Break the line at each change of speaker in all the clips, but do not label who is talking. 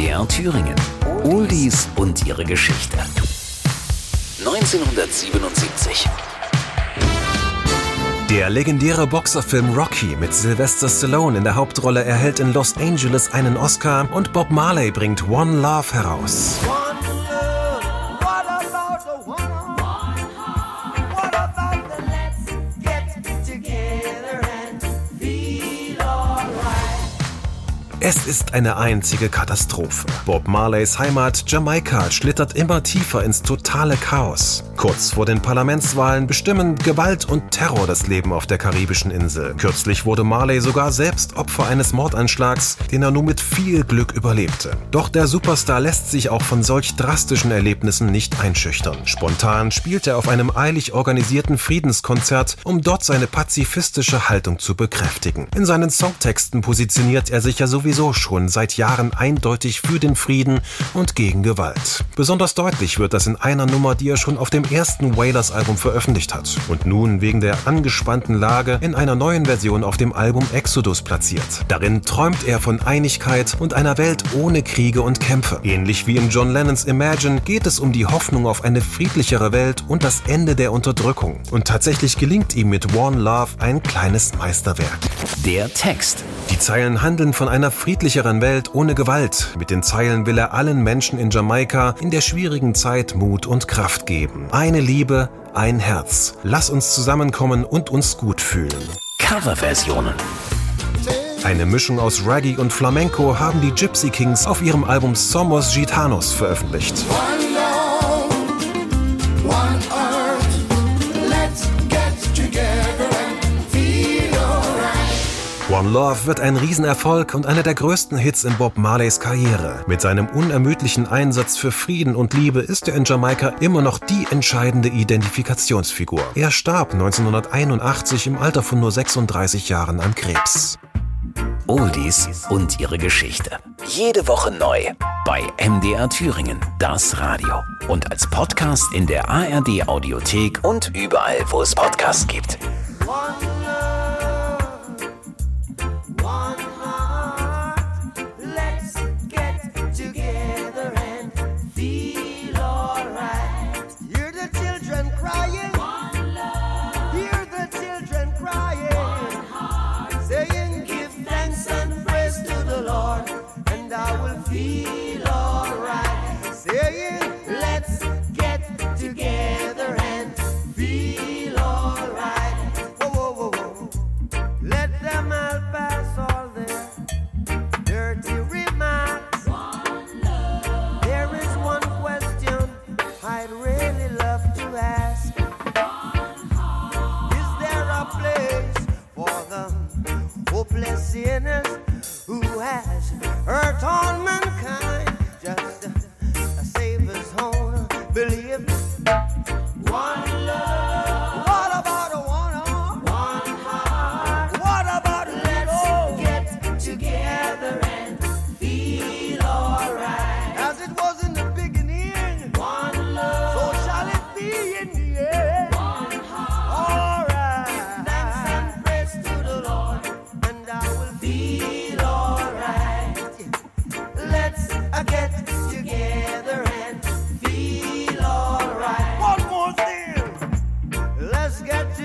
MDR Thüringen. Oldies und ihre Geschichte. 1977.
Der legendäre Boxerfilm Rocky mit Sylvester Stallone in der Hauptrolle erhält in Los Angeles einen Oscar und Bob Marley bringt One Love heraus. Es ist eine einzige Katastrophe. Bob Marleys Heimat Jamaika schlittert immer tiefer ins totale Chaos. Kurz vor den Parlamentswahlen bestimmen Gewalt und Terror das Leben auf der karibischen Insel. Kürzlich wurde Marley sogar selbst Opfer eines Mordanschlags, den er nur mit viel Glück überlebte. Doch der Superstar lässt sich auch von solch drastischen Erlebnissen nicht einschüchtern. Spontan spielt er auf einem eilig organisierten Friedenskonzert, um dort seine pazifistische Haltung zu bekräftigen. In seinen Songtexten positioniert er sich ja sowieso schon seit Jahren eindeutig für den Frieden und gegen Gewalt. Besonders deutlich wird das in einer Nummer, die er schon auf dem ersten Wailers-Album veröffentlicht hat und nun wegen der angespannten Lage in einer neuen Version auf dem Album Exodus platziert. Darin träumt er von Einigkeit und einer Welt ohne Kriege und Kämpfe. Ähnlich wie in John Lennons Imagine geht es um die Hoffnung auf eine friedlichere Welt und das Ende der Unterdrückung. Und tatsächlich gelingt ihm mit One Love ein kleines Meisterwerk.
Der Text.
Die Zeilen handeln von einer friedlicheren Welt ohne Gewalt. Mit den Zeilen will er allen Menschen in Jamaika in der schwierigen Zeit Mut und Kraft geben. Eine Liebe, ein Herz. Lass uns zusammenkommen und uns gut fühlen.
Coverversionen.
Eine Mischung aus Reggae und Flamenco haben die Gypsy Kings auf ihrem Album Somos Gitanos veröffentlicht. One Love wird ein Riesenerfolg und einer der größten Hits in Bob Marleys Karriere. Mit seinem unermüdlichen Einsatz für Frieden und Liebe ist er in Jamaika immer noch die entscheidende Identifikationsfigur. Er starb 1981 im Alter von nur 36 Jahren an Krebs.
Oldies und ihre Geschichte. Jede Woche neu bei MDR Thüringen, das Radio. Und als Podcast in der ARD Audiothek und überall, wo es Podcasts gibt.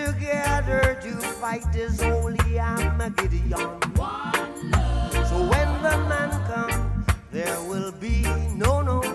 together to fight this holy Armageddon. One love. So when the man comes, there will be no no.